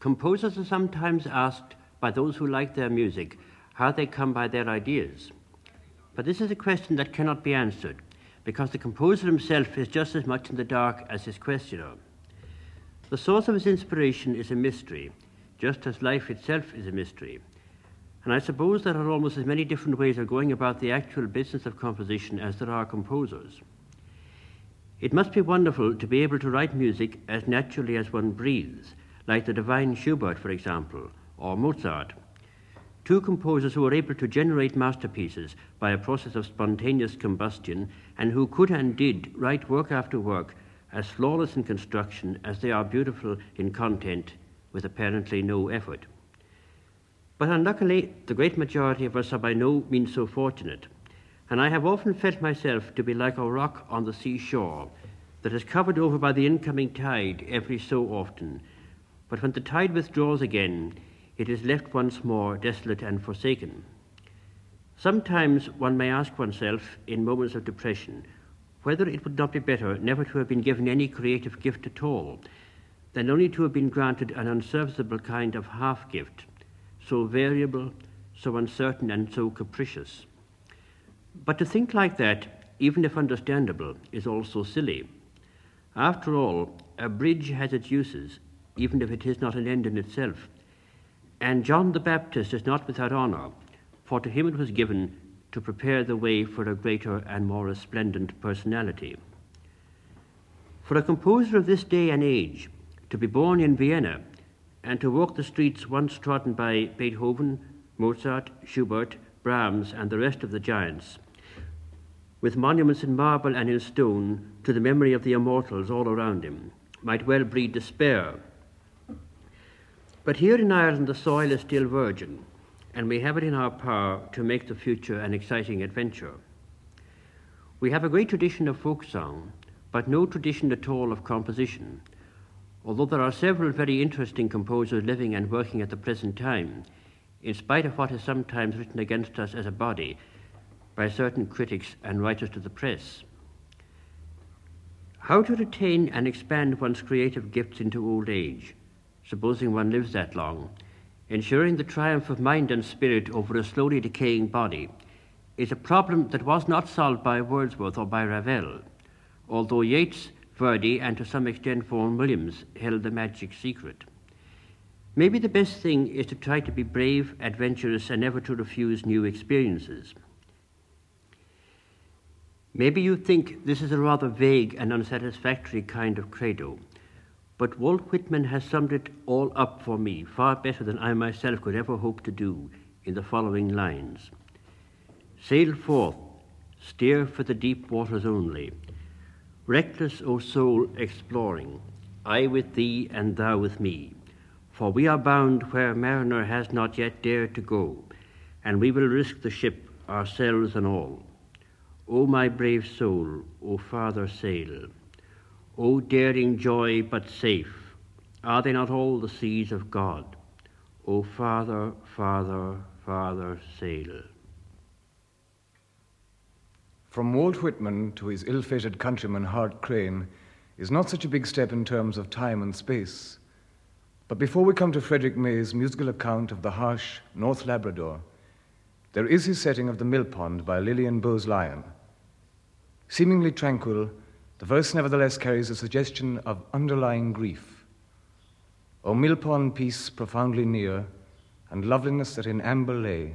Composers are sometimes asked by those who like their music how they come by their ideas. But this is a question that cannot be answered because the composer himself is just as much in the dark as his questioner. The source of his inspiration is a mystery, just as life itself is a mystery. And I suppose there are almost as many different ways of going about the actual business of composition as there are composers. It must be wonderful to be able to write music as naturally as one breathes, like the divine Schubert, for example, or Mozart. Two composers who were able to generate masterpieces by a process of spontaneous combustion and who could and did write work after work as flawless in construction as they are beautiful in content with apparently no effort. But unluckily, the great majority of us are by no means so fortunate, and I have often felt myself to be like a rock on the seashore that is covered over by the incoming tide every so often. But when the tide withdraws again, it is left once more desolate and forsaken. Sometimes one may ask oneself, in moments of depression, whether it would not be better never to have been given any creative gift at all than only to have been granted an unserviceable kind of half gift, so variable, so uncertain, and so capricious. But to think like that, even if understandable, is also silly. After all, a bridge has its uses, even if it is not an end in itself. And John the Baptist is not without honor, for to him it was given to prepare the way for a greater and more resplendent personality. For a composer of this day and age, to be born in Vienna and to walk the streets once trodden by Beethoven, Mozart, Schubert, Brahms, and the rest of the giants, with monuments in marble and in stone to the memory of the immortals all around him, might well breed despair. But here in Ireland, the soil is still virgin, and we have it in our power to make the future an exciting adventure. We have a great tradition of folk song, but no tradition at all of composition. Although there are several very interesting composers living and working at the present time, in spite of what is sometimes written against us as a body by certain critics and writers to the press. How to retain and expand one's creative gifts into old age, supposing one lives that long, ensuring the triumph of mind and spirit over a slowly decaying body, is a problem that was not solved by Wordsworth or by Ravel, although Yeats, Verdi, and to some extent Vaughan Williams held the magic secret. Maybe the best thing is to try to be brave, adventurous, and never to refuse new experiences. Maybe you think this is a rather vague and unsatisfactory kind of credo, but Walt Whitman has summed it all up for me far better than I myself could ever hope to do in the following lines Sail forth, steer for the deep waters only. Reckless, O soul, exploring, I with thee and thou with me. For we are bound where mariner has not yet dared to go, and we will risk the ship, ourselves and all. O my brave soul, O farther sail. O daring joy, but safe, are they not all the seas of God? O farther, farther, farther sail. From Walt Whitman to his ill fated countryman Hart Crane is not such a big step in terms of time and space. But before we come to Frederick May's musical account of the harsh North Labrador, there is his setting of the Mill Pond by Lilian Bowes Lyon. Seemingly tranquil, the verse nevertheless carries a suggestion of underlying grief. O mill pond peace profoundly near, and loveliness that in amber lay.